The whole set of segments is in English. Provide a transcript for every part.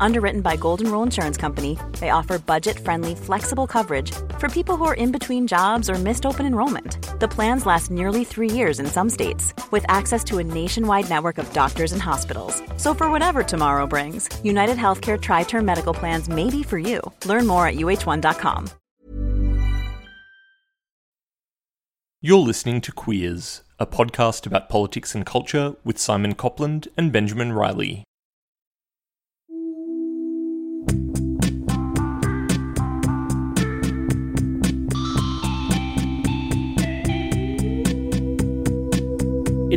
Underwritten by Golden Rule Insurance Company, they offer budget friendly, flexible coverage for people who are in between jobs or missed open enrollment. The plans last nearly three years in some states, with access to a nationwide network of doctors and hospitals. So, for whatever tomorrow brings, United Healthcare Tri Term Medical Plans may be for you. Learn more at uhone.com. You're listening to Queers, a podcast about politics and culture with Simon Copland and Benjamin Riley.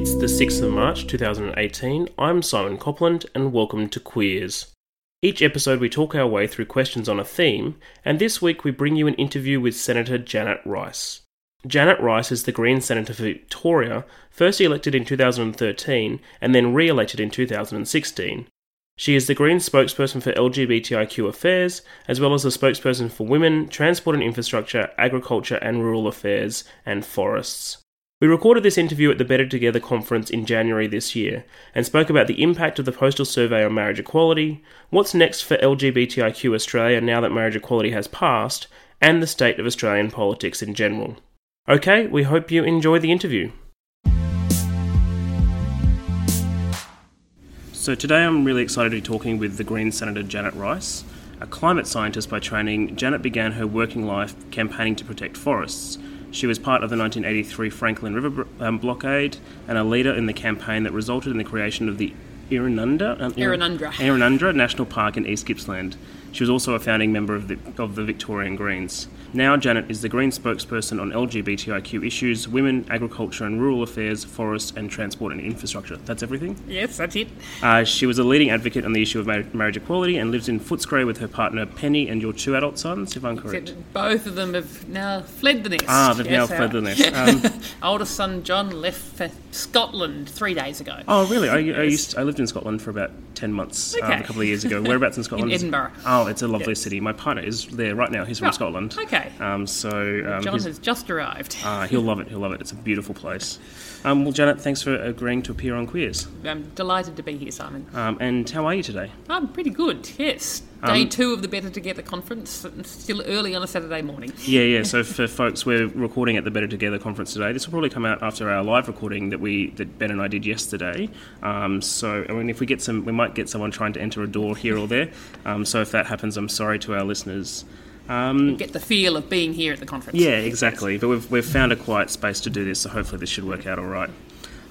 It's the 6th of March 2018. I'm Simon Copland and welcome to Queers. Each episode we talk our way through questions on a theme, and this week we bring you an interview with Senator Janet Rice. Janet Rice is the Green Senator for Victoria, first elected in 2013 and then re elected in 2016. She is the Green spokesperson for LGBTIQ affairs, as well as the spokesperson for women, transport and infrastructure, agriculture and rural affairs, and forests. We recorded this interview at the Better Together conference in January this year and spoke about the impact of the postal survey on marriage equality, what's next for LGBTIQ Australia now that marriage equality has passed, and the state of Australian politics in general. Okay, we hope you enjoy the interview. So, today I'm really excited to be talking with the Green Senator Janet Rice. A climate scientist by training, Janet began her working life campaigning to protect forests. She was part of the 1983 Franklin River um, blockade and a leader in the campaign that resulted in the creation of the Errinundra, um, National Park in East Gippsland. She was also a founding member of the, of the Victorian Greens. Now, Janet is the Green spokesperson on LGBTIQ issues, women, agriculture and rural affairs, forests, and transport and infrastructure. That's everything? Yes, that's it. Uh, she was a leading advocate on the issue of mar- marriage equality and lives in Footscray with her partner Penny and your two adult sons, if I'm correct. Except both of them have now fled the nest. Ah, they've now Yes, fled the nest. Um, Oldest son John left for Scotland three days ago. oh, really? I, I, used I lived in Scotland for about 10 months um, a couple of years ago. Whereabouts in Scotland? is- Edinburgh. Oh, it's a lovely Yes. city. My partner is there right now. He's from Oh, Scotland. okay. Um, so um, John has just arrived. Ah, he'll love it. He'll love it. It's a beautiful place. Um, well, Janet, thanks for agreeing to appear on Queers. I'm delighted to be here, Simon. Um, and how are you today? I'm pretty good, yes. Day Um, two of the Better Together conference, still early on a Saturday morning. Yeah, yeah. So for folks, we're recording at the Better Together conference today. This will probably come out after our live recording that we that Ben and I did yesterday. Um, so I mean, if we get some, we might get someone trying to enter a door here or there. Um, so if that happens, I'm sorry to our listeners. Um, Get the feel of being here at the conference. yeah, exactly. But we've we've found a quiet space to do this, so hopefully this should work out all right.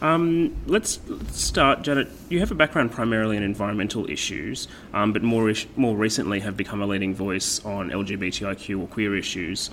Um, let's, let's start, Janet. You have a background primarily in environmental issues, um, but more more recently have become a leading voice on LGBTIQ or queer issues.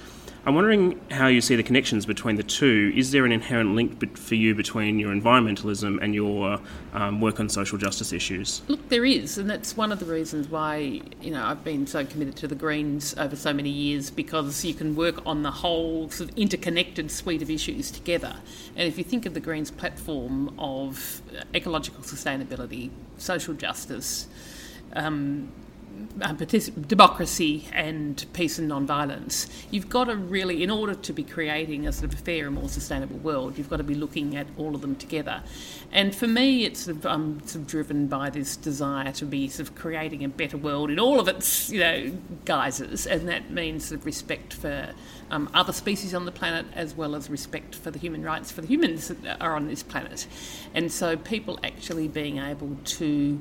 I'm wondering how you see the connections between the two. Is there an inherent link for you between your environmentalism and your um, work on social justice issues? Look, there is, and that's one of the reasons why you know I've been so committed to the Greens over so many years because you can work on the whole sort of interconnected suite of issues together. And if you think of the Greens platform of ecological sustainability, social justice, um, partic- democracy and peace and non-violence, you've got to really, in order to be creating a sort of fair and more sustainable world, you've got to be looking at all of them together. And for me, it's sort of, um, sort of driven by this desire to be sort of creating a better world in all of its, you know, guises, and that means sort of respect for um, other species on the planet as well as respect for the human rights for the humans that are on this planet. And so people actually being able to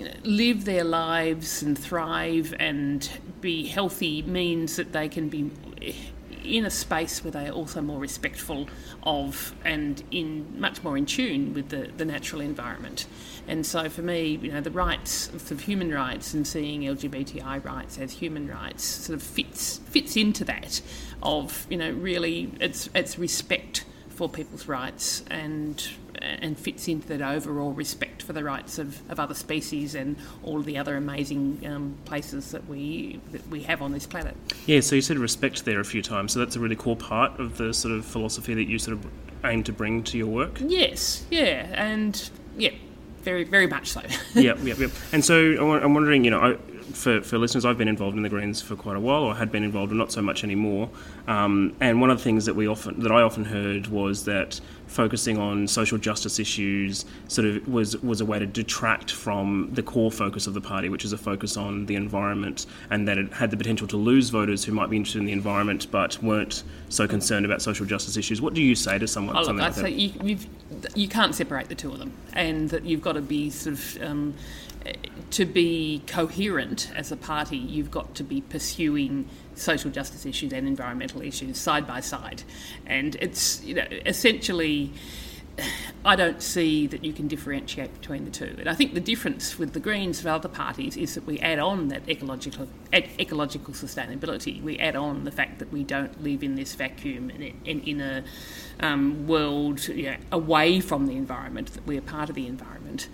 you know, live their lives and thrive and be healthy means that they can be in a space where they are also more respectful of and in much more in tune with the, the natural environment. And so for me, you know, the rights of human rights and seeing LGBTI rights as human rights sort of fits fits into that of, you know, really it's it's respect for people's rights and and fits into that overall respect for the rights of, of other species and all of the other amazing um, places that we that we have on this planet. Yeah, so you said respect there a few times, so that's a really core part of the sort of philosophy that you sort of aim to bring to your work. Yes, yeah, and yeah, very very much so. yeah, yeah, yeah. And so I'm wondering, you know, I, for, for listeners, I've been involved in the Greens for quite a while, or had been involved, but not so much anymore. Um, and one of the things that we often that I often heard was that focusing on social justice issues sort of was was a way to detract from the core focus of the party, which is a focus on the environment, and that it had the potential to lose voters who might be interested in the environment but weren't so concerned about social justice issues. What do you say to someone? Oh, look, I'd say you, you can't separate the two of them, and that you've got to be sort of um, to be coherent as a party, you've got to be pursuing social justice issues and environmental issues side by side. And it's you know essentially. I don't see that you can differentiate between the two. And I think the difference with the Greens and other parties is that we add on that ecological ecological sustainability. We add on the fact that we don't live in this vacuum in, in a um, world you know, away from the environment. That we are part of the environment,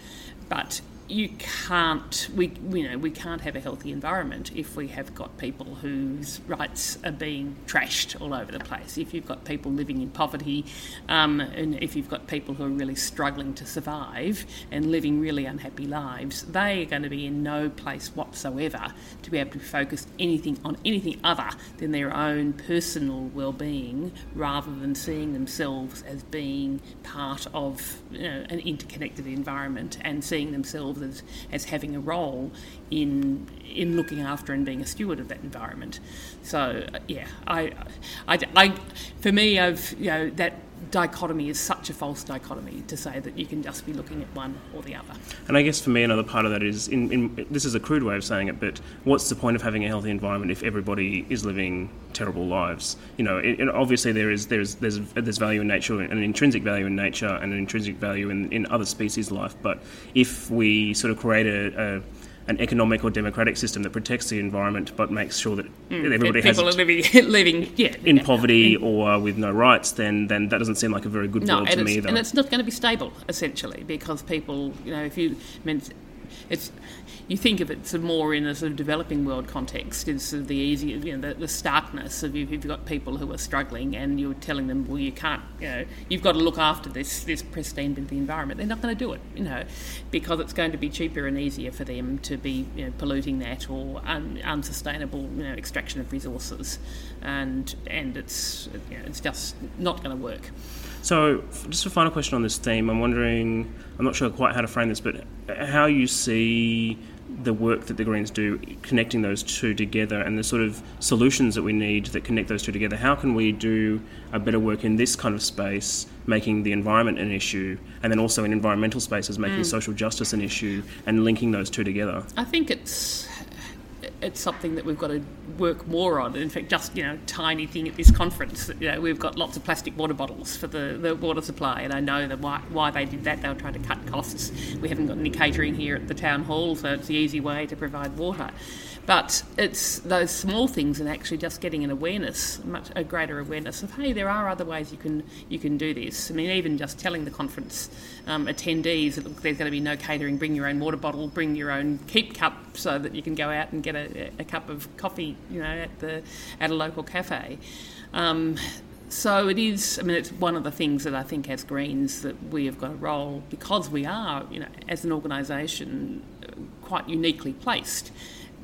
but you can't we you know we can't have a healthy environment if we have got people whose rights are being trashed all over the place. If you've got people living in poverty, um, and if you've got people who are really struggling to survive and living really unhappy lives, they are going to be in no place whatsoever to be able to focus anything on anything other than their own personal well-being, rather than seeing themselves as being part of you know, an interconnected environment and seeing themselves themselves as, as having a role in in looking after and being a steward of that environment. So uh, yeah, I, I, I for me, I've you know that dichotomy is such a false dichotomy to say that you can just be looking at one or the other. And I guess for me, another part of that is in, in, this is a crude way of saying it, but what's the point of having a healthy environment if everybody is living terrible lives? You know, it, it, obviously there is there's there's there's value in nature, an intrinsic value in nature, and an intrinsic value in, in other species' life. But if we sort of create a, a an economic or democratic system that protects the environment but makes sure that mm, everybody people has are living, living yeah, in poverty or with no rights, then then that doesn't seem like a very good no, world to me either. And it's not going to be stable essentially because people, you know, if you I mean, it's you think of it sort of more in a sort of developing world context, is sort of the easy, you know, the, the starkness of if you've got people who are struggling and you're telling them, well, you can't, you know, you've got to look after this this pristine bit of the environment. They're not going to do it, you know, because it's going to be cheaper and easier for them to be you know, polluting that or un, unsustainable, you know, extraction of resources, and and it's you know, it's just not going to work. So, just a final question on this theme. I'm wondering, I'm not sure quite how to frame this, but how you see the work that the Greens do, connecting those two together, and the sort of solutions that we need that connect those two together. How can we do a better work in this kind of space, making the environment an issue, and then also in environmental spaces, making mm. social justice an issue, and linking those two together? I think it's it's something that we've got to work more on. In fact, just you know, tiny thing at this conference, you know, we've got lots of plastic water bottles for the, the water supply, and I know that why, why they did that. They were trying to cut costs. We haven't got any catering here at the town hall, so it's the easy way to provide water. But it's those small things and actually just getting an awareness, much a greater awareness of hey, there are other ways you can you can do this. I mean, even just telling the conference um, attendees that look, there's going to be no catering. Bring your own water bottle. Bring your own keep cup so that you can go out and get a, a cup of coffee, you know, at the at a local cafe. Um, so it is. I mean, it's one of the things that I think as Greens that we have got a role because we are, you know, as an organisation, quite uniquely placed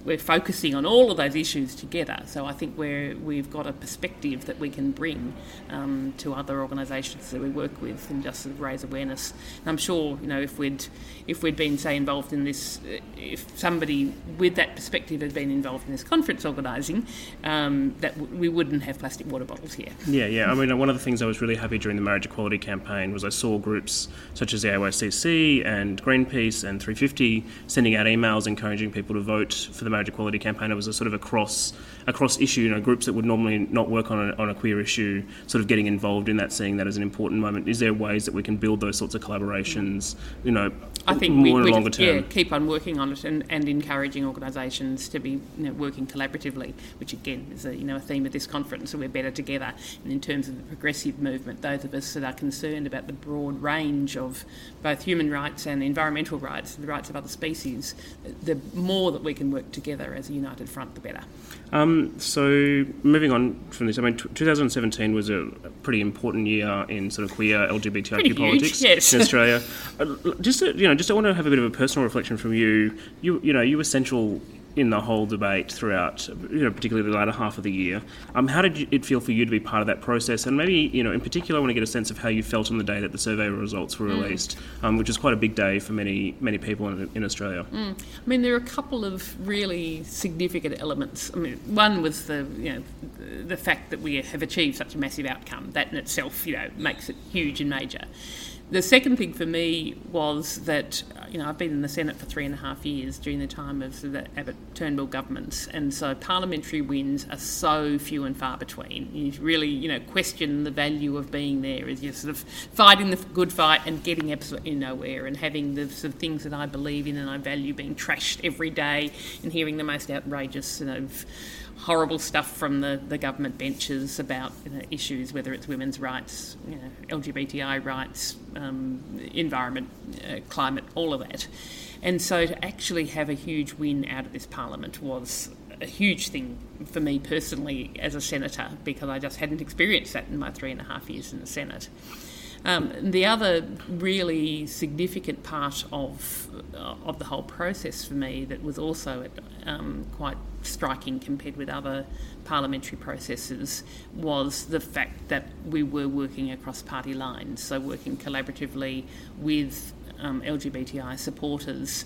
we're focusing on all of those issues together. So I think we're, we've got a perspective that we can bring um, to other organisations that we work with and just sort of raise awareness. And I'm sure, you know, if we'd if we'd been say involved in this, if somebody with that perspective had been involved in this conference organising, um, that w- we wouldn't have plastic water bottles here. Yeah, yeah. I mean, one of the things I was really happy during the marriage equality campaign was I saw groups such as the AYCC and Greenpeace and 350 sending out emails encouraging people to vote for the marriage equality campaign. It was a sort of a cross a cross issue. You know, groups that would normally not work on a, on a queer issue, sort of getting involved in that, seeing that as an important moment. Is there ways that we can build those sorts of collaborations? You know, I think more we, longer term. Yeah, keep on working on it and, and encouraging organisations to be you know, working collaboratively, which again is a, you know a theme of this conference. So we're better together. And in terms of the progressive movement, those of us that are concerned about the broad range of both human rights and environmental rights, the rights of other species, the more that we can work together as a united front, the better. Um, so moving on from this, I mean, t- 2017 was a pretty important year in sort of queer LGBTIQ pretty politics huge, yes. in Australia. Uh, just to, you know, just I want to have a bit of a personal reflection from you. You you know, you were central in the whole debate throughout, you know, particularly the latter half of the year. Um, how did it feel for you to be part of that process? And maybe, you know, in particular, I want to get a sense of how you felt on the day that the survey results were mm. released, mm. um, which is quite a big day for many many people in, in Australia. Mm. I mean, there are a couple of really significant elements. I mean, one was the you know the fact that we have achieved such a massive outcome. That in itself, you know, makes it huge and major. The second thing for me was that you know I've been in the Senate for three and a half years during the time of the Abbott Turnbull governments, and so parliamentary wins are so few and far between. You really you know question the value of being there as you're sort of fighting the good fight and getting absolutely nowhere, and having the sort of things that I believe in and I value being trashed every day, and hearing the most outrageous you know horrible stuff from the, the government benches about you know, issues, whether it's women's rights, you know, LGBTI rights, um, environment, uh, climate, all of that. And so to actually have a huge win out of this parliament was a huge thing for me personally as a senator because I just hadn't experienced that in my three and a half years in the Senate. Um, the other really significant part of uh, of the whole process for me that was also um, quite striking compared with other parliamentary processes was the fact that we were working across party lines, so working collaboratively with um, LGBTI supporters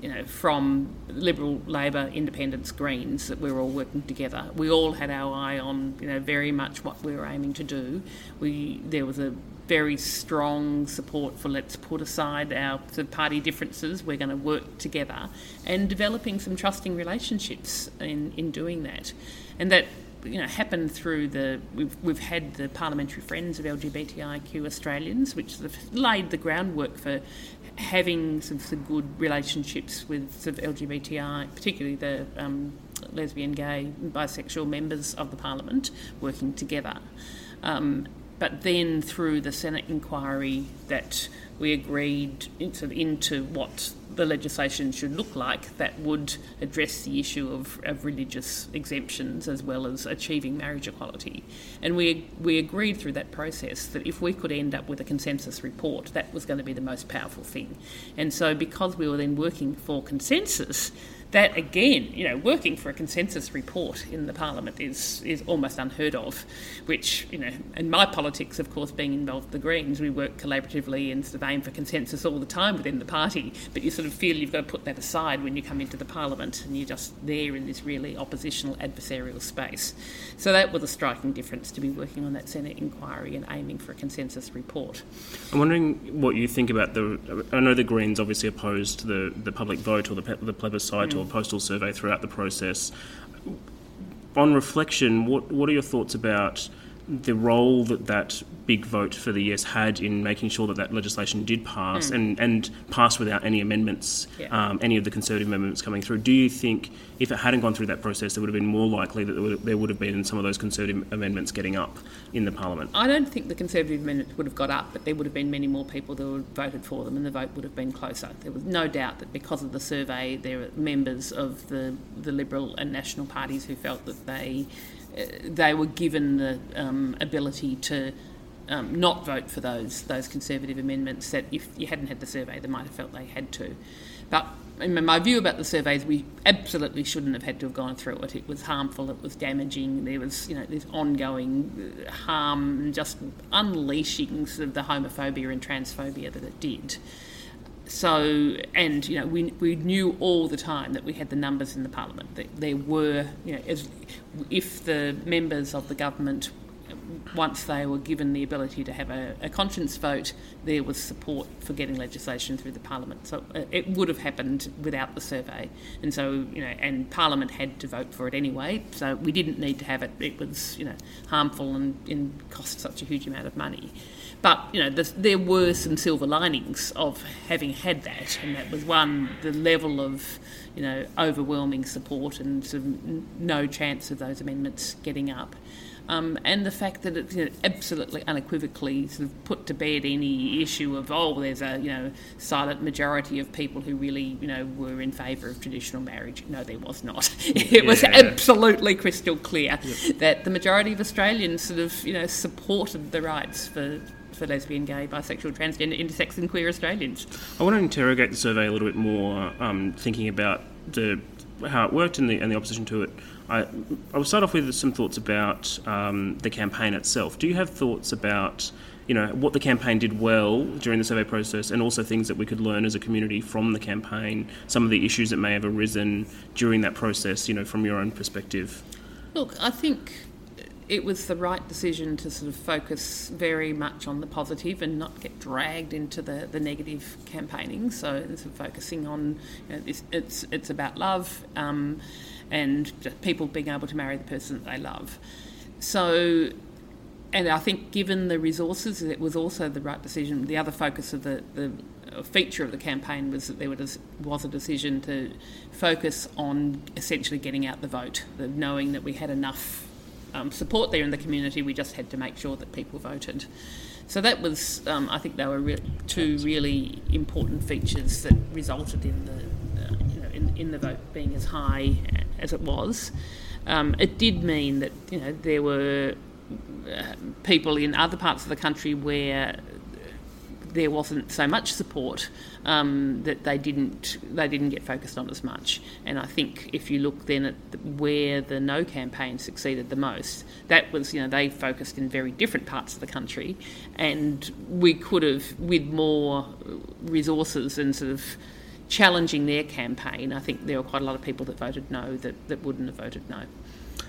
you know, from Liberal, Labor, Independents, Greens, that we were all working together. We all had our eye on, you know, very much what we were aiming to do. We there was a very strong support for let's put aside our party differences, we're going to work together, and developing some trusting relationships in, in doing that. And that you know happened through the we've, we've had the parliamentary friends of LGBTIQ Australians, which sort of laid the groundwork for having some, some good relationships with sort of LGBTI, particularly the um, lesbian, gay, bisexual members of the parliament working together. Um, but then through the Senate inquiry that we agreed into, into what the legislation should look like that would address the issue of, of religious exemptions as well as achieving marriage equality. And we, we agreed through that process that if we could end up with a consensus report, that was going to be the most powerful thing. And so, because we were then working for consensus, that again, you know, working for a consensus report in the parliament is is almost unheard of. Which you know, in my politics, of course, being involved with the Greens, we work collaboratively and sort of aim for consensus all the time within the party. But you sort of feel you've got to put that aside when you come into the parliament, and you're just there in this really oppositional adversarial space. So that was a striking difference to be working on that Senate inquiry and aiming for a consensus report. I'm wondering what you think about the. I know the Greens obviously opposed the the public vote or the, the plebiscite. Mm postal survey throughout the process. On reflection, what what are your thoughts about the role that that big vote for the yes had in making sure that that legislation did pass mm. and, and pass without any amendments, yeah. um, any of the Conservative amendments coming through. Do you think if it hadn't gone through that process, it would have been more likely that there would, there would have been some of those Conservative amendments getting up in the Parliament? I don't think the Conservative amendments would have got up, but there would have been many more people that would have voted for them and the vote would have been closer. There was no doubt that because of the survey, there are members of the, the Liberal and National parties who felt that they they were given the um, ability to um, not vote for those those conservative amendments that if you hadn't had the survey they might have felt they had to. But my view about the survey is we absolutely shouldn't have had to have gone through it. It was harmful, it was damaging, there was you know this ongoing uh, harm, just unleashing sort of the homophobia and transphobia that it did so, and you know, we, we knew all the time that we had the numbers in the parliament. That there were, you know, as, if the members of the government, once they were given the ability to have a, a conscience vote, there was support for getting legislation through the parliament. So uh, it would have happened without the survey, and so you know, and parliament had to vote for it anyway. So we didn't need to have it. It was you know harmful and, and cost such a huge amount of money. But you know, there were some silver linings of having had that, and that was one the level of you know overwhelming support and sort of no chance of those amendments getting up. Um, and the fact that it you know, absolutely unequivocally sort of put to bed any issue of oh there's a you know silent majority of people who really you know were in favour of traditional marriage. No, there was not. it was absolutely crystal clear yep. that the majority of Australians sort of you know supported the rights for for lesbian, gay, bisexual, transgender, intersex, and queer Australians. I want to interrogate the survey a little bit more, um, thinking about the how it worked and the, and the opposition to it, I, I will start off with some thoughts about um, the campaign itself. Do you have thoughts about you know what the campaign did well during the survey process, and also things that we could learn as a community from the campaign? Some of the issues that may have arisen during that process, you know, from your own perspective. Look, I think it was the right decision to sort of focus very much on the positive and not get dragged into the, the negative campaigning. So, focusing on you know, it's, it's it's about love um, and people being able to marry the person that they love. So, and I think given the resources, it was also the right decision. The other focus of the, the feature of the campaign was that there was, a decision to focus on essentially getting out the vote, knowing that we had enough um, support there in the community. We just had to make sure that people voted. So that was, um, I think, they were re- two really important features that resulted in the, uh, you know, in, in, the vote being as high as it was. Um, it did mean that you know there were uh, people in other parts of the country where there wasn't so much support um, that they didn't they didn't get focused on as much. And I think if you look then at where the No campaign succeeded the most, that was you know they focused in very different parts of the country, and we could have with more resources and sort of challenging their campaign. I think there were quite a lot of people that voted no that, that wouldn't have voted no.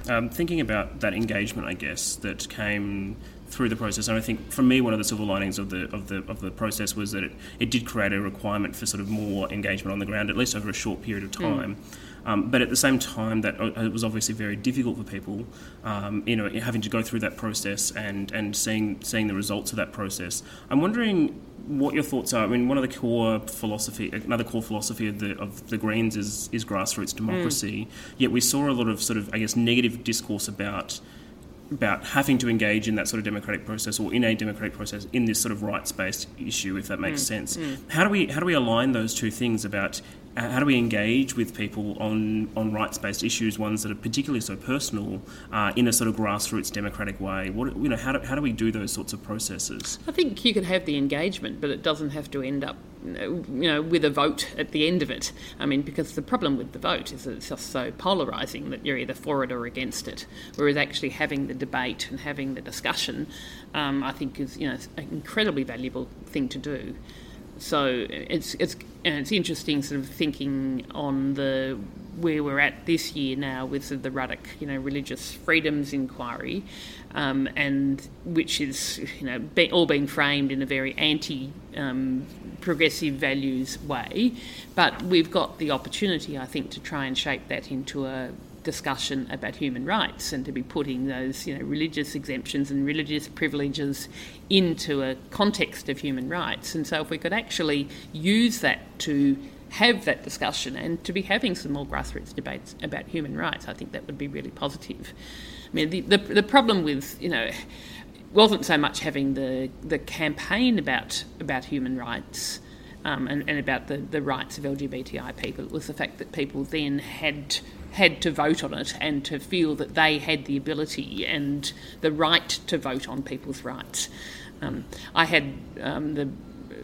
Um, thinking about that engagement, I guess that came through the process. And I think for me, one of the silver linings of the of the of the process was that it, it did create a requirement for sort of more engagement on the ground, at least over a short period of mm. time. Mm. Um, but at the same time, that uh, it was obviously very difficult for people, um, you know, having to go through that process and, and seeing seeing the results of that process. I'm wondering what your thoughts are. I mean, one of the core philosophy, another core philosophy of the of the Greens is is grassroots democracy. Mm. Yet we saw a lot of sort of, I guess, negative discourse about about having to engage in that sort of democratic process or in a democratic process in this sort of rights-based issue, if that makes mm, sense. Mm. How do we how do we align those two things about how do we engage with people on, on rights based issues, ones that are particularly so personal, uh, in a sort of grassroots democratic way? What, you know, how, do, how do we do those sorts of processes? I think you can have the engagement, but it doesn't have to end up you know, with a vote at the end of it. I mean, because the problem with the vote is that it's just so polarising that you're either for it or against it. Whereas actually having the debate and having the discussion, um, I think is you know an incredibly valuable thing to do. So it's it's and it's interesting sort of thinking on the where we're at this year now with the Ruddock, you know, religious freedoms inquiry, um, and which is you know be, all being framed in a very anti um, progressive values way, but we've got the opportunity, I think, to try and shape that into a discussion about human rights and to be putting those you know religious exemptions and religious privileges into a context of human rights. And so if we could actually use that to have that discussion and to be having some more grassroots debates about human rights I think that would be really positive mean the the, the problem with you know wasn't so much having the the campaign about about human rights um, and, and, about the, the rights of LGBTI people. It was the fact that people then had had to vote on it and to feel that they had the ability and the right to vote on people's rights. Um, I had um, the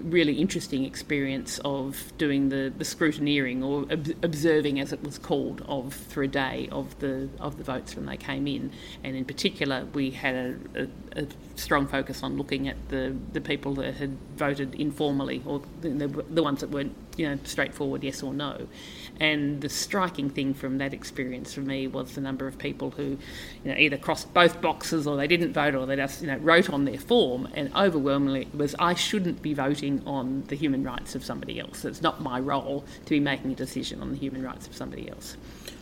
really interesting experience of doing the, the scrutineering or ob- observing, as it was called, of for a day of the of the votes when they came in, and in particular we had a, a, a strong focus on looking at the, the people that had voted informally or the, the ones that weren't you know straightforward yes or no. And the striking thing from that experience for me was the number of people who you know, either crossed both boxes or they didn't vote or they just you know, wrote on their form. And overwhelmingly it was I shouldn't be voting on the human rights of somebody else. It's not my role to be making a decision on the human rights of somebody else.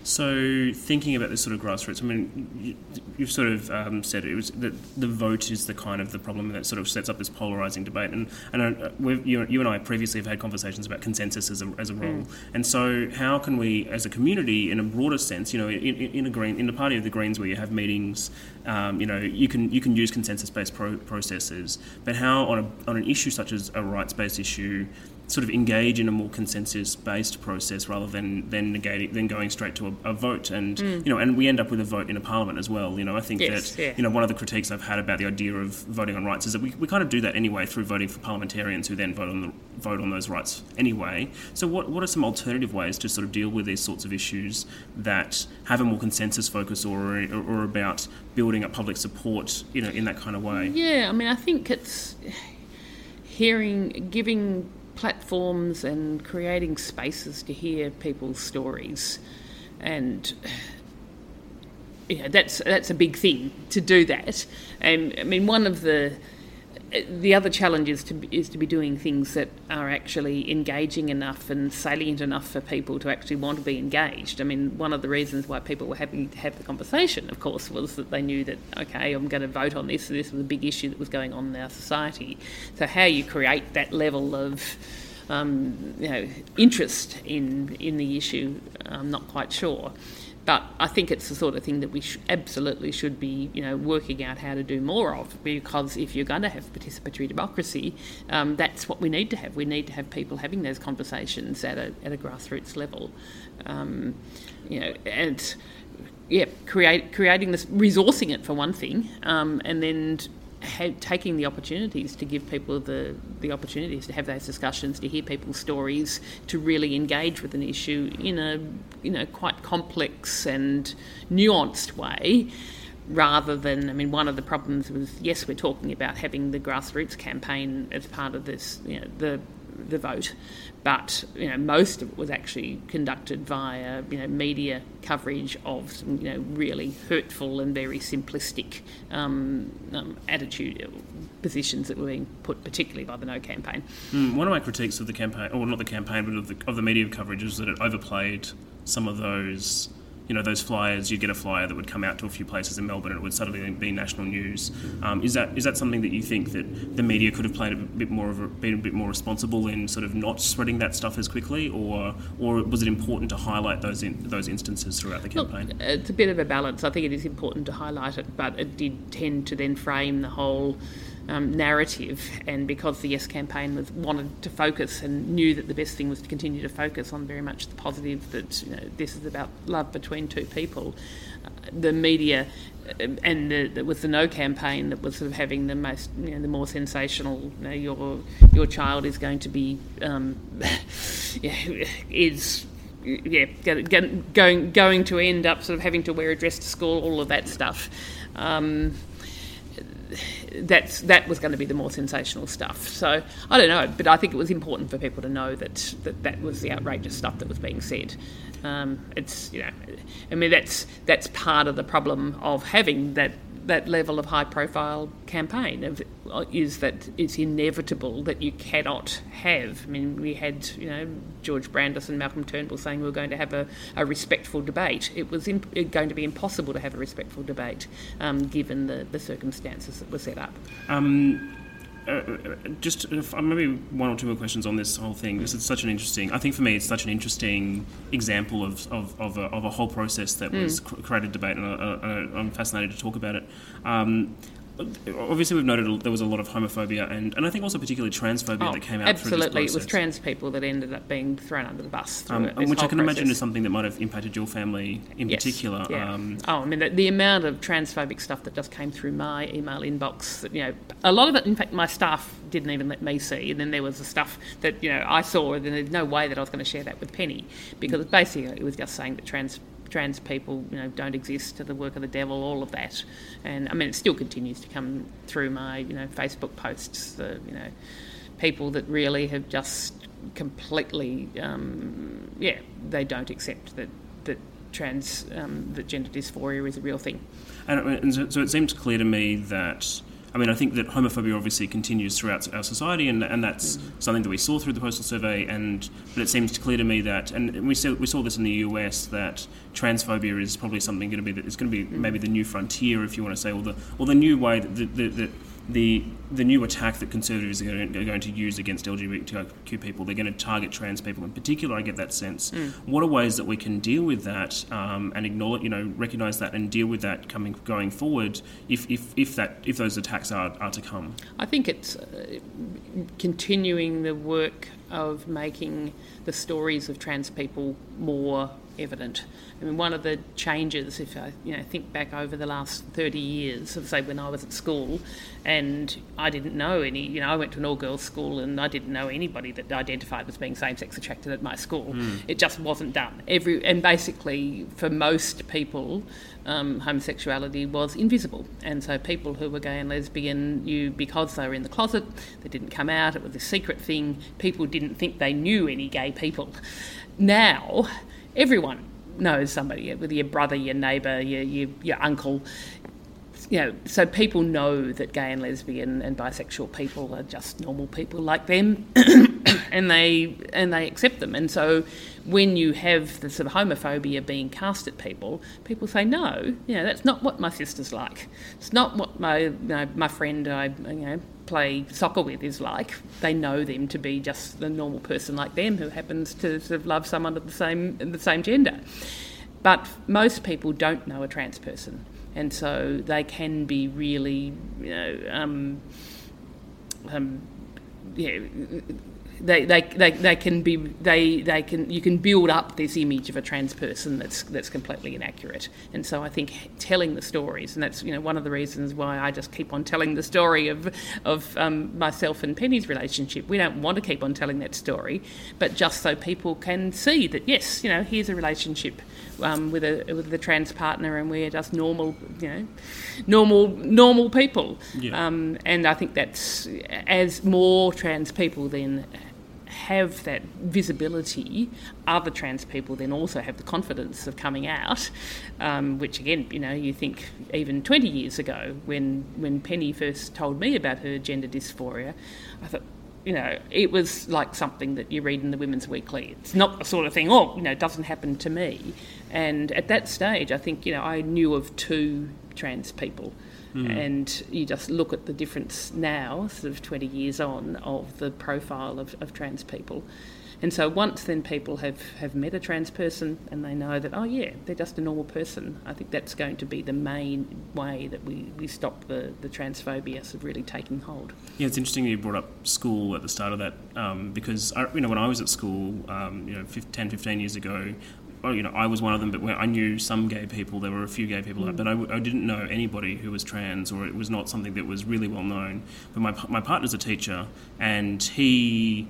So, thinking about this sort of grassroots, I mean, you, have sort of um, said it was that the vote is the kind of the problem that sort of sets up this polarizing debate. And and uh, you, you, and I previously have had conversations about consensus as a, as a role. Mm. And so, how can we, as a community, in a broader sense, you know, in, in a green, in the party of the Greens, where you have meetings, um, you know, you can you can use consensus-based pro- processes, but how on a, on an issue such as a rights-based issue sort of engage in a more consensus-based process rather than than negating than going straight to a, a vote and mm. you know and we end up with a vote in a parliament as well you know I think yes, that yeah. you know one of the critiques I've had about the idea of voting on rights is that we, we kind of do that anyway through voting for parliamentarians who then vote on the vote on those rights anyway. So, what, what are some alternative ways to sort of deal with these sorts of issues that have a more consensus focus or, or, or about building up public support, you know, in that kind of way? Yeah, I mean, I think it's hearing, giving platforms and creating spaces to hear people's stories, and yeah, that's that's a big thing to do that. And I mean, one of the the other challenge is to is to be doing things that are actually engaging enough and salient enough for people to actually want to be engaged. I mean, one of the reasons why people were happy to have the conversation, of course, was that they knew that okay, I'm going to vote on this. This was a big issue that was going on in our society. So how you create that level of um, you know interest in in the issue, I'm not quite sure. But I think it's the sort of thing that we sh- absolutely should be, you know, working out how to do more of. Because if you're going to have participatory democracy, um, that's what we need to have. We need to have people having those conversations at a at a grassroots level, um, you know, and yeah, create creating this, resourcing it for one thing, um, and then taking the opportunities to give people the, the opportunities to have those discussions, to hear people's stories, to really engage with an issue in a you know quite complex and nuanced way, rather than I mean one of the problems was yes we're talking about having the grassroots campaign as part of this you know the the vote, but you know most of it was actually conducted via you know media coverage of some you know really hurtful and very simplistic um, um, attitude positions that were being put, particularly by the No campaign. Mm, one of my critiques of the campaign, or not the campaign, but of the of the media coverage, is that it overplayed some of those you know those flyers. You'd get a flyer that would come out to a few places in Melbourne, and it would suddenly be national news. Um, is that is that something that you think that the media could have played a bit more of a, been a bit more responsible in sort of not spreading that stuff as quickly, or or was it important to highlight those in, those instances throughout the campaign? Look, it's a bit of a balance. I think it is important to highlight it, but it did tend to then frame the whole um, narrative, and because the Yes campaign was wanted to focus and knew that the best thing was to continue to focus on very much the positive that you know, this is about love between two people, uh, the media uh, and the, with the No campaign that was sort of having the most, you know, the more sensational, you know, your your child is going to be, um, yeah, is yeah, going going to end up sort of having to wear a dress to school, all of that stuff. Um, that's that was going to be the more sensational stuff. So I don't know, but I think it was important for people to know that that, that was the outrageous stuff that was being said. Um, it's you know, I mean that's that's part of the problem of having that that level of high profile campaign of, is that it's inevitable that you cannot have. I mean, we had, you know, George Brandis and Malcolm Turnbull saying we were going to have a, a respectful debate. It was in, going to be impossible to have a respectful debate um, given the, the circumstances that were set up. Um, uh, just uh, maybe one or two more questions on this whole thing because it's such an interesting. I think for me, it's such an interesting example of of, of, a, of a whole process that mm. was created debate, and I, uh, am fascinated to talk about it. Um, obviously we've noted there was a lot of homophobia and, and I think also particularly transphobia oh, that came out absolutely it was trans people that ended up being thrown under the bus um, which I can process. imagine is something that might have impacted your family in yes, particular yeah. um, oh I mean the, the, amount of transphobic stuff that just came through my email inbox that, you know a lot of it in fact my staff didn't even let me see and then there was the stuff that you know I saw and there's no way that I was going to share that with Penny because basically it was just saying that trans trans people, you know, don't exist, to the work of the devil, all of that. And I mean, it still continues to come through my, you know, Facebook posts. The, you know, people that really have just completely, um, yeah, they don't accept that that trans, um, that gender dysphoria is a real thing. And, so it seems clear to me that I mean, I think that homophobia obviously continues throughout our society, and, and that's mm-hmm. something that we saw through the postal survey. And but it seems clear to me that, and we saw we saw this in the US that transphobia is probably something going to be that it's going to be mm-hmm. maybe the new frontier, if you want to say, or the or the new way that, that, that the the new attack that conservatives are going, to, are going, to, use against LGBTQ people, they're going to target trans people in particular. I get that sense. Mm. What are ways that we can deal with that um, and acknowledge, you know, recognise that and deal with that coming going forward if, if, if that if those attacks are, are to come? I think it's uh, continuing the work of making the stories of trans people more evident. I mean, one of the changes, if I you know think back over the last 30 years, of say when I was at school, and I didn't know any, you know, I went to an all-girls school and I didn't know anybody that identified as being same-sex attracted at my school. Mm. It just wasn't done. Every and basically for most people, um, homosexuality was invisible, and so people who were gay and lesbian knew because they were in the closet, they didn't come out. It was a secret thing. People didn't think they knew any gay people. Now, everyone knows somebody, whether your brother, your neighbour, your, your, your uncle. You know, so people know that gay and lesbian and bisexual people are just normal people like them, and they and they accept them. And so, when you have the sort of homophobia being cast at people, people say, "No, you know, that's not what my sister's like. It's not what my you know, my friend I you know play soccer with is like. They know them to be just a normal person like them who happens to sort of love someone of the same the same gender. But most people don't know a trans person, and so they can be really, you know, um, um, yeah, they, they, they, they can be they, they can you can build up this image of a trans person that's that's completely inaccurate. And so I think telling the stories and that's you know one of the reasons why I just keep on telling the story of of um, myself and Penny's relationship. We don't want to keep on telling that story but just so people can see that yes you know here's a relationship um, with a with a trans partner and we're just normal you know normal normal people. Yeah. um, and I think that's as more trans people then have that visibility, other trans people then also have the confidence of coming out, um, which again, you know, you think even 20 years ago when, when Penny first told me about her gender dysphoria, I thought, you know, it was like something that you read in the Women's Weekly. It's not the sort of thing, oh, you know, it doesn't happen to me. And at that stage, I think, you know, I knew of two trans people Mm. And you just look at the difference now, sort of 20 years on, of the profile of, of trans people. And so once then people have, have met a trans person and they know that, oh yeah, they're just a normal person, I think that's going to be the main way that we, we stop the, the transphobia sort of really taking hold. Yeah, it's interesting you brought up school at the start of that um, because, I, you know, when I was at school, um, you know, 10, 15 years ago, you know, I was one of them, but I knew some gay people. There were a few gay people, mm. but I, I, didn't know anybody who was trans, or it was not something that was really well known. But my my partner's a teacher, and he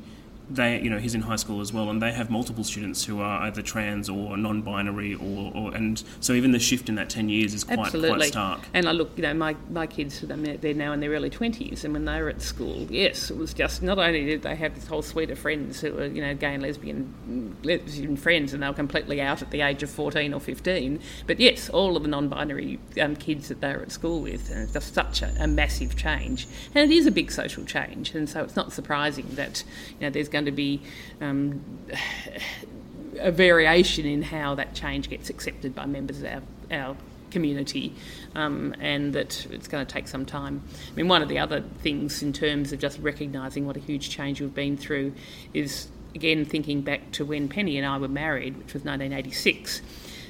they, you know, he's in high school as well, and they have multiple students who are either trans or non-binary, or, or and so even the shift in that ten years is quite Absolutely. quite stark. And I look, you know, my my kids, they're now in their early twenties, and when they were at school, yes, it was just not only did they have this whole suite of friends who were, you know, gay and lesbian lesbian friends, and they were completely out at the age of fourteen or fifteen, but yes, all of the non-binary um, kids that they were at school with, and it's just such a, a massive change, and it is a big social change, and so it's not surprising that you know there's going to be um, a variation in how that change gets accepted by members of our, our community um, and that it's going to take some time. I mean, one of the other things in terms of just recognising what a huge change we've been through is, again, thinking back to when Penny and I were married, which was 1986.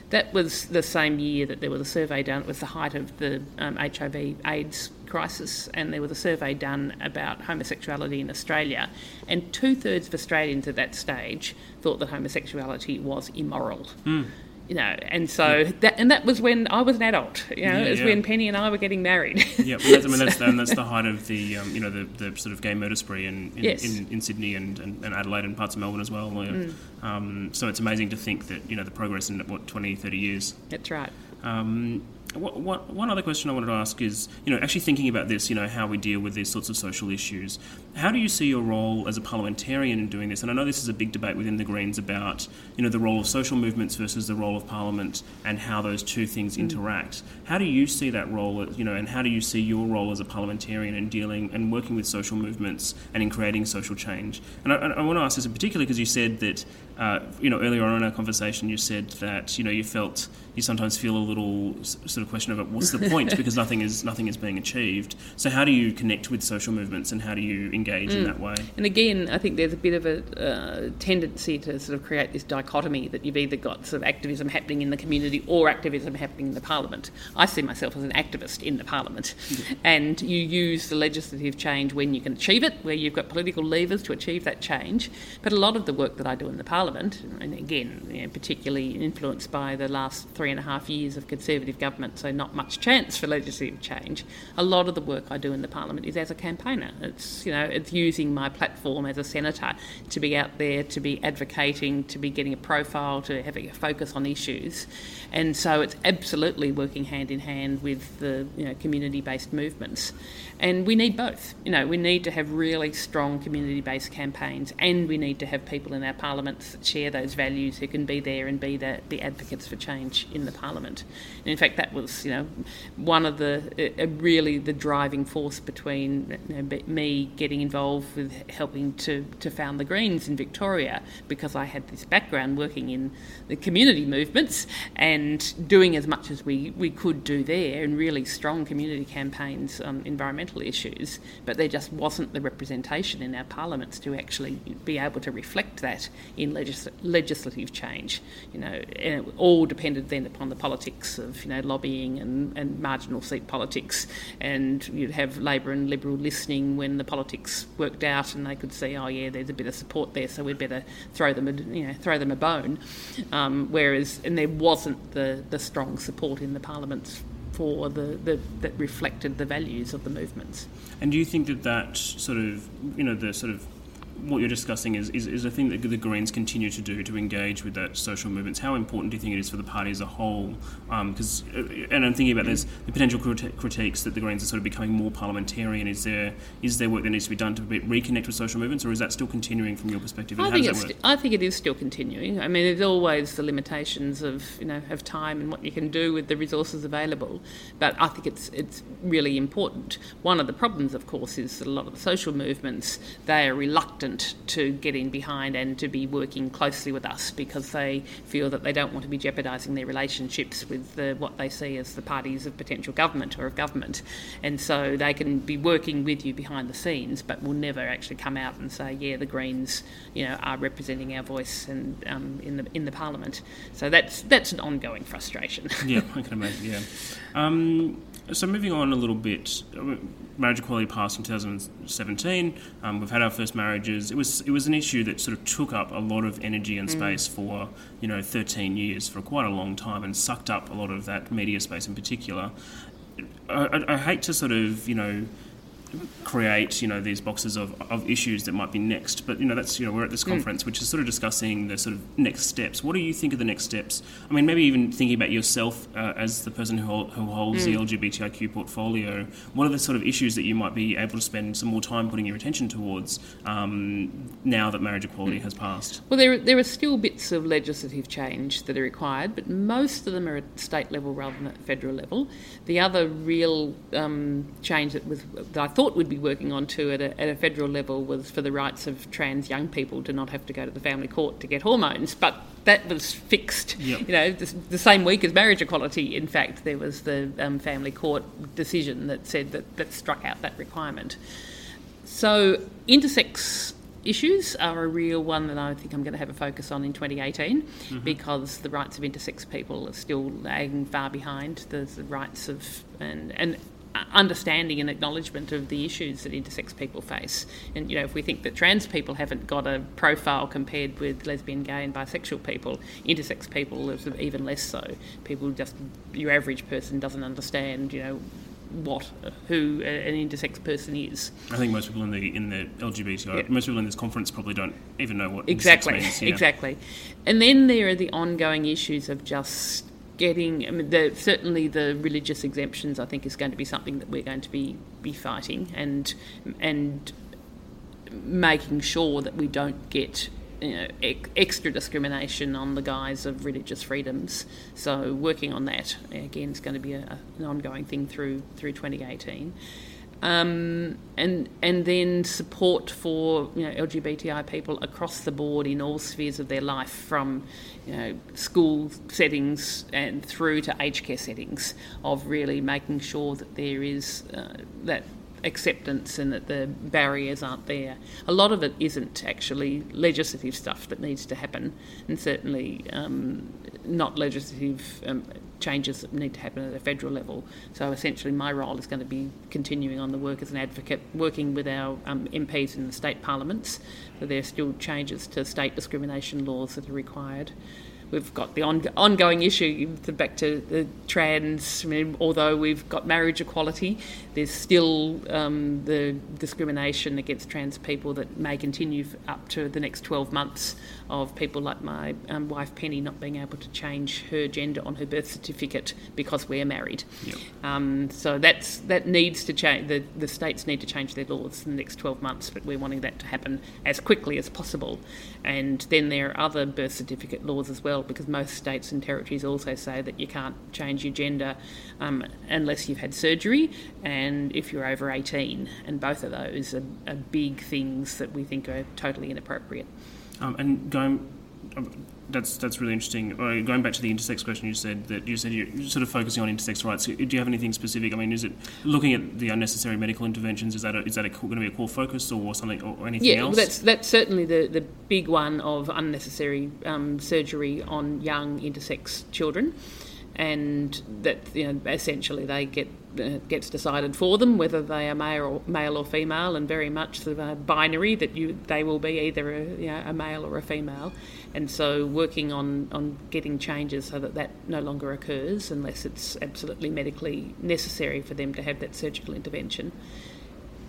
That was the same year that there was a survey done. It was the height of the um, HIV AIDS crisis, and there was a survey done about homosexuality in Australia, and two thirds of Australians at that stage thought that homosexuality was immoral. Mm you know, and so yeah. that and that was when I was an adult. You know, yeah, it was yeah. when Penny and I were getting married. yeah, well, that's, I mean that's, and that's the height of the um, you know the, the sort of gay murder spree in in, yes. in, in, Sydney and, and, and, Adelaide and parts of Melbourne as well. Mm. Um, so it's amazing to think that you know the progress in what 20, 30 years. That's right. Um, what, what, one other question I wanted to ask is, you know, actually thinking about this, you know, how we deal with these sorts of social issues. How do you see your role as a parliamentarian in doing this? And I know this is a big debate within the Greens about, you know, the role of social movements versus the role of Parliament and how those two things mm. interact. How do you see that role, you know, and how do you see your role as a parliamentarian in dealing and working with social movements and in creating social change? And I, I want to ask this in particular because you said that, uh, you know, earlier on in our conversation, you said that, you know, you felt you sometimes feel a little sort of question of what's the point because nothing is nothing is being achieved. So how do you connect with social movements and how do you engage mm. in that way? And again, I think there's a bit of a uh, tendency to sort of create this dichotomy that you've either got sort of activism happening in the community or activism happening in the parliament. I see myself as an activist in the parliament, and you use the legislative change when you can achieve it, where you've got political levers to achieve that change. But a lot of the work that I do in the parliament, and again, you know, particularly influenced by the last three and a half years of Conservative government, so not much chance for legislative change. A lot of the work I do in the Parliament is as a campaigner. It's you know it's using my platform as a senator to be out there, to be advocating, to be getting a profile, to having a focus on issues, and so it's absolutely working hand in hand with the you know, community-based movements. And we need both. You know, we need to have really strong community-based campaigns, and we need to have people in our parliaments that share those values who can be there and be the, the advocates for change in the parliament. And in fact, that was you know one of the uh, really the driving force between you know, me getting involved with helping to to found the Greens in Victoria because I had this background working in the community movements and doing as much as we, we could do there and really strong community campaigns on environmental issues, but there just wasn't the representation in our parliaments to actually be able to reflect that in legis- legislative change. You know, and it all depended then upon the politics of you know lobbying and, and marginal seat politics, and you'd have Labor and Liberal listening when the politics worked out and they could see, oh yeah, there's a bit of support there, so we'd better throw them a, you know throw them a bone. Um, whereas and there wasn't the, the strong support in the parliaments for the, the that reflected the values of the movements. And do you think that that sort of you know the sort of what you're discussing is, is, is a thing that the Greens continue to do to engage with that social movements. How important do you think it is for the party as a whole? Because, um, uh, and I'm thinking about there's the potential critiques that the Greens are sort of becoming more parliamentarian. Is there is there work that needs to be done to reconnect with social movements, or is that still continuing from your perspective? I think, it's, I think it is still continuing. I mean, there's always the limitations of you know of time and what you can do with the resources available, but I think it's it's really important. One of the problems, of course, is that a lot of the social movements they are reluctant reluctant to get in behind and to be working closely with us because they feel that they don't want to be jeopardising their relationships with the, what they see as the parties of potential government or of government. And so they can be working with you behind the scenes, but will never actually come out and say, yeah, the Greens, you know, are representing our voice and um, in the in the Parliament. So that's that's an ongoing frustration. yeah, I can imagine. Yeah. Um, so moving on a little bit, marriage equality passed in 2017. Um, we've had our first marriages. It was it was an issue that sort of took up a lot of energy and mm. space mm. for you know 13 years for quite a long time and sucked up a lot of that media space in particular. I, I, I hate to sort of you know create you know these boxes of, of issues that might be next but you know that's you know we're at this mm. conference mm. which is sort of discussing the sort of next steps what do you think of the next steps i mean maybe even thinking about yourself uh, as the person who, who holds mm. the lgbtiq portfolio what are the sort of issues that you might be able to spend some more time putting your attention towards um, now that marriage equality mm. has passed well there, there are still bits of legislative change that are required but most of them are at state level rather than at federal level the other real um, change that was that i thought we'd be working on too at a, at a federal level was for the rights of trans young people to not have to go to the family court to get hormones. But that was fixed. Yep. You know, the, the, same week as marriage equality. In fact, there was the um, family court decision that said that that struck out that requirement. So intersex issues are a real one that I think I'm going to have a focus on in 2018 mm-hmm. because the rights of intersex people are still lagging far behind the, the rights of and and understanding and acknowledgement of the issues that intersex people face. And you know, if we think that trans people haven't got a profile compared with lesbian, gay, and bisexual people, intersex people is even less so. People just your average person doesn't understand, you know, what who an intersex person is. I think most people in the in the LGBT yeah. most people in this conference probably don't even know what exactly means, yeah. exactly. And then there are the ongoing issues of just getting, I mean, the, certainly the religious exemptions, I think, is going to be something that we're going to be, be fighting and and making sure that we don't get you know, extra discrimination on the guise of religious freedoms. So working on that again is going to be a, an ongoing thing through through 2018. Um, and and then support for you know LGBTI people across the board in all spheres of their life, from you know school settings and through to aged care settings, of really making sure that there is uh, that acceptance and that the barriers aren't there. A lot of it isn't actually legislative stuff that needs to happen, and certainly um, not legislative um, changes that need to happen at a federal level. So essentially, my role is going to be continuing on the work as an advocate, working with our um, MPs in the state parliaments. So there are still changes to state discrimination laws that are required. We've got the on- ongoing issue back to the trans. I mean, although we've got marriage equality, there's still um, the discrimination against trans people that may continue up to the next 12 months of people like my um, wife Penny not being able to change her gender on her birth certificate because we're married. Yep. Um, so that's that needs to change. The, the states need to change their laws in the next 12 months, but we're wanting that to happen as quickly as possible. And then there are other birth certificate laws as well, because most states and territories also say that you can't change your gender um, unless you've had surgery and if you're over 18. And both of those are, are big things that we think are totally inappropriate. Um, and going, um, that's that's really interesting. Uh, going back to the intersex question, you said that you said you're sort of focusing on intersex rights. Do you have anything specific? I mean, is it looking at the unnecessary medical interventions? Is that a, is that a, going to be a core focus or something or anything yeah, else? Yeah, that's that's certainly the the big one of unnecessary um, surgery on young intersex children and that you know essentially they get uh, gets decided for them whether they are male or male or female, and very much sort of a binary that you they will be either a, you know, a male or a female, and so working on on getting changes so that that no longer occurs unless it's absolutely medically necessary for them to have that surgical intervention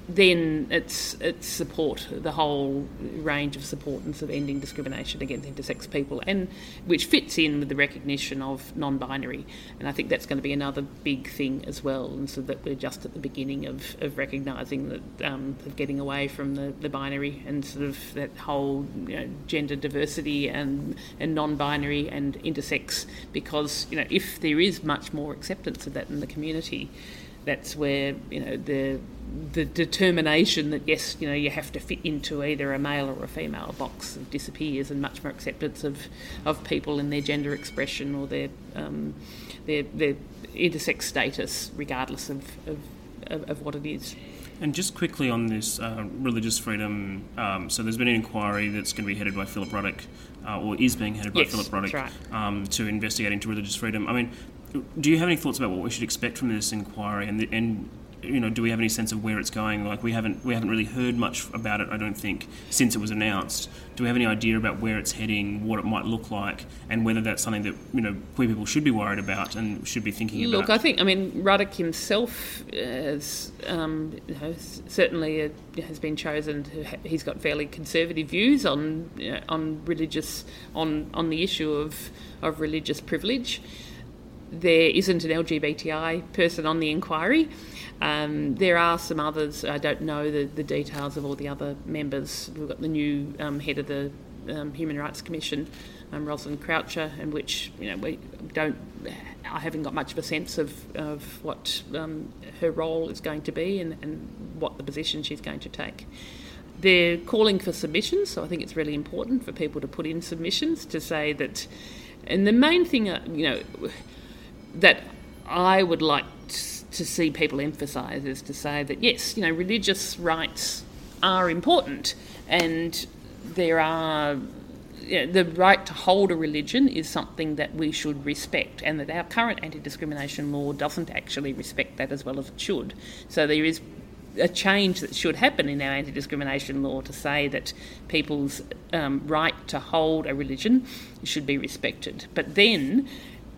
then it's it's support the whole range of support and sort of ending discrimination against intersex people and which fits in with the recognition of non-binary. And I think that's going to be another big thing as well and so that we're just at the beginning of, of recognising that um, of getting away from the, the binary and sort of that whole you know, gender diversity and and non-binary and intersex because you know if there is much more acceptance of that in the community that's where you know the the determination that yes, you know, you have to fit into either a male or a female box disappears, and much more acceptance of, of people in their gender expression or their um, their, their intersex status, regardless of, of, of, what it is. And just quickly on this uh, religious freedom, um, so there's been an inquiry that's going to be headed by Philip Ruddock, uh, or is being headed by yes, Philip Ruddock, right. um, to investigate into religious freedom. I mean, do you have any thoughts about what we should expect from this inquiry, and, the, and you know, do we have any sense of where it's going? Like we haven't we haven't really heard much about it. I don't think since it was announced. Do we have any idea about where it's heading, what it might look like, and whether that's something that you know queer people should be worried about and should be thinking look, about? Look, I think I mean Ruddock himself has um, you certainly uh, has been chosen. To, he's got fairly conservative views on know, on religious on on the issue of of religious privilege. There isn't an LGBTI person on the inquiry. Um, there are some others. I don't know the, the details of all the other members. We've got the new um, head of the um, Human Rights Commission, um, Rosalind Croucher, in which you know we don't. I haven't got much of a sense of, of what um, her role is going to be and, and what the position she's going to take. They're calling for submissions, so I think it's really important for people to put in submissions to say that. And the main thing, uh, you know, that I would like to see people emphasise is to say that yes, you know, religious rights are important, and there are you know, the right to hold a religion is something that we should respect, and that our current anti-discrimination law doesn't actually respect that as well as it should. So there is a change that should happen in our anti-discrimination law to say that people's um, right to hold a religion should be respected. But then,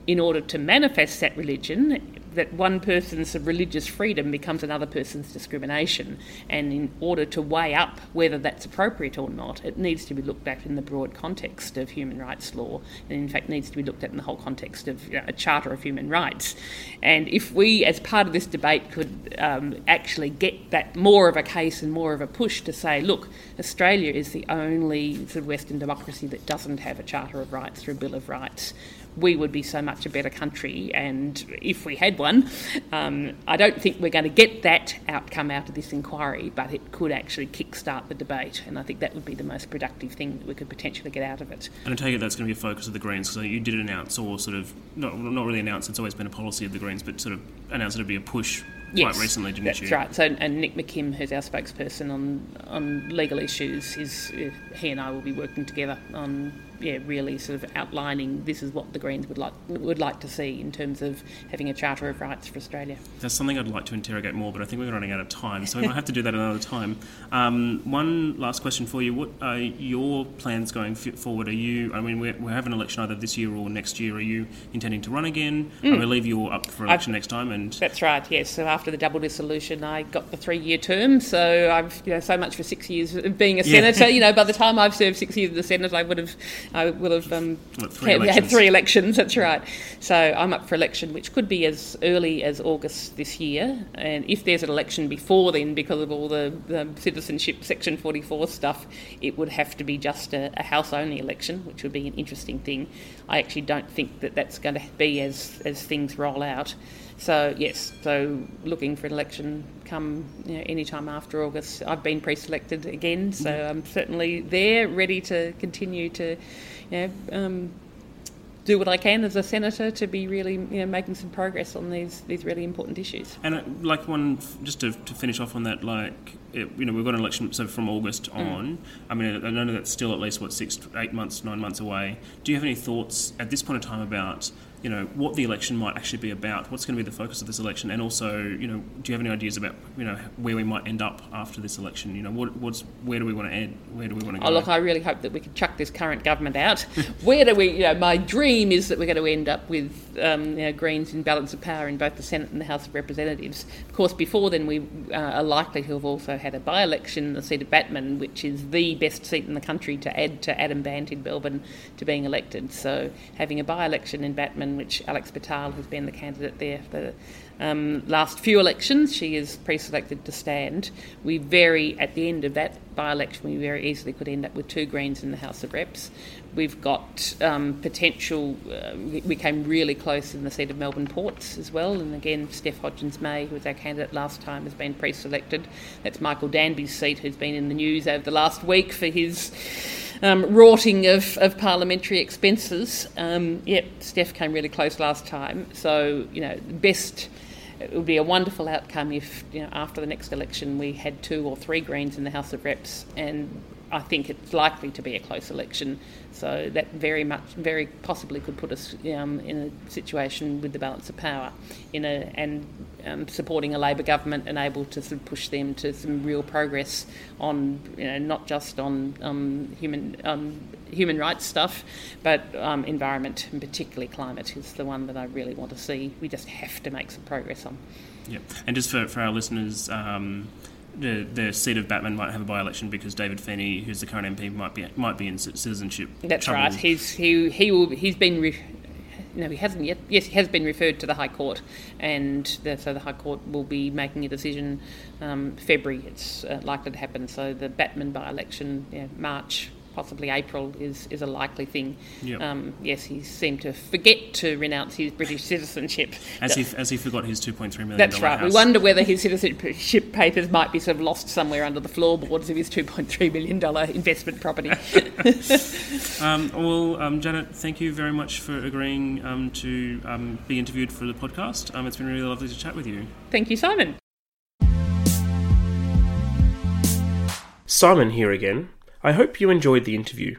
in order to manifest that religion, that one person's religious freedom becomes another person's discrimination. And in order to weigh up whether that's appropriate or not, it needs to be looked at in the broad context of human rights law, and in fact needs to be looked at in the whole context of you know, a Charter of Human Rights. And if we, as part of this debate, could um, actually get that more of a case and more of a push to say, look, Australia is the only sort of Western democracy that doesn't have a Charter of Rights through a Bill of Rights we would be so much a better country. And if we had one. Um, I don't think we're going to get that outcome out of this inquiry, but it could actually kickstart the debate, and I think that would be the most productive thing that we could potentially get out of it. And I take it that's going to be a focus of the Greens, so you did announce, or sort of, not, not really announce, it's always been a policy of the Greens, but sort of announce it would be a push yes, quite recently, didn't that's you? right. So, and Nick McKim, who's our spokesperson on on legal issues, is uh, he and I will be working together on yeah, really sort of outlining this is what the Greens would like would like to see in terms of having a Charter of Rights for Australia. That's something I'd like to interrogate more, but I think we're running out of time, so we might have to do that another time. Um, one last question for you: What are your plans going forward? Are you? I mean, we have an election either this year or next year. Are you intending to run again? Mm. I believe you're up for election I've, next time, and that's right. Yes. So after the double dissolution, I got the three-year term. So I've you know so much for six years of being a senator. Yeah. you know, by the time I've served six years in the Senate, I would have I will have um, what, three had, had, three elections. That's right. So I'm up for election, which could be as early as August this year. And if there's an election before then, because of all the, the citizenship Section 44 stuff, it would have to be just a, a House-only election, which would be an interesting thing. I actually don't think that that's going to be as as things roll out. So yes, so looking for an election come you know, any time after August. I've been pre-selected again, so mm-hmm. I'm certainly there, ready to continue to, you know, um, do what I can as a senator to be really you know making some progress on these these really important issues. And uh, like one just to, to finish off on that, like it, you know we've got an election so from August mm. on. I mean I know that's still at least what six eight months nine months away. Do you have any thoughts at this point in time about you know what the election might actually be about, what's going to be the focus of this election, and also you know do you have any ideas about you know where we might end up after this election? You know what, what's where do we want to end? Where do we want to go? Oh look, I really hope that we can chuck this current government out. where do we? You know, my dream is that we're going to end up with um, you know, Greens in balance of power in both the Senate and the House of Representatives. Course, before then we uh, are likely to have also had a by-election in the seat of Batman, which is the best seat in the country to add to Adam Bandt in Melbourne to being elected. So having a by-election in Batman, which Alex Bhathal has been the candidate there for the um, last few elections, she is pre-selected to stand. We very at the end of that by-election, we very easily could end up with two Greens in the House of Reps. We've got um, potential. Uh, we came really close in the seat of Melbourne Ports as well, and again, Steph Hodgins May, who was our candidate last time, has been pre-selected. That's Michael Danby's seat, who's been in the news over the last week for his um, rorting of, of parliamentary expenses. Um, yep, Steph came really close last time. So, you know, best. It would be a wonderful outcome if, you know, after the next election we had two or three Greens in the House of Reps, and I think it's likely to be a close election. So that very much, very possibly could put us um, in a situation with the balance of power, in a and um, supporting a Labor government and able to sort of push them to some real progress on, you know, not just on um, human um, human rights stuff, but um, environment and particularly climate is the one that I really want to see. We just have to make some progress on. Yeah, and just for, for our listeners um, the, the seat of Batman might have a by-election because David Feeney, who's the current MP, might be might be in citizenship. That's trouble. right. He's he he will he's been. Re- no, he hasn't yet. Yes, he has been referred to the High Court, and the, so the High Court will be making a decision um, February. It's uh, likely to happen. So the Batman by-election, yeah, March possibly April is, is a likely thing. Yep. Um, yes, he seemed to forget to renounce his British citizenship. As he, as he forgot his $2.3 million That's right. House. We wonder whether his citizenship papers might be sort of lost somewhere under the floorboards of his $2.3 million investment property. um, well, um, Janet, thank you very much for agreeing um, to um, be interviewed for the podcast. Um, it's been really lovely to chat with you. Thank you, Simon. Simon here again. I hope you enjoyed the interview.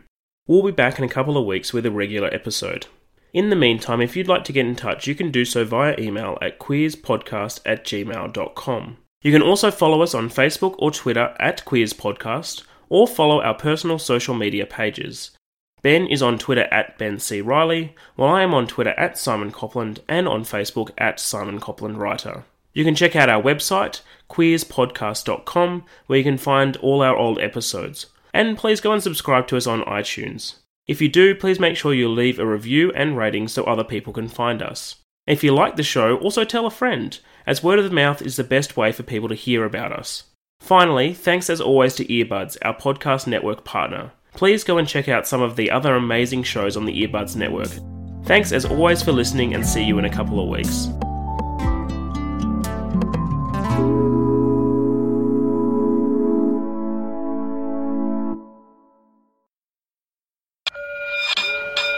We'll be back in a couple of weeks with a regular episode. In the meantime, if you'd like to get in touch, you can do so via email at queerspodcast at gmail.com. You can also follow us on Facebook or Twitter at queerspodcast, or follow our personal social media pages. Ben is on Twitter at Ben C. Riley, while I am on Twitter at Simon Copland and on Facebook at Simon Copland Writer. You can check out our website, queerspodcast.com, where you can find all our old episodes. And please go and subscribe to us on iTunes. If you do, please make sure you leave a review and rating so other people can find us. If you like the show, also tell a friend, as word of mouth is the best way for people to hear about us. Finally, thanks as always to Earbuds, our podcast network partner. Please go and check out some of the other amazing shows on the Earbuds network. Thanks as always for listening and see you in a couple of weeks.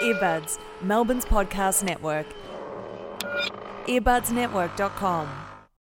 Earbuds, Melbourne's podcast network. earbudsnetwork.com.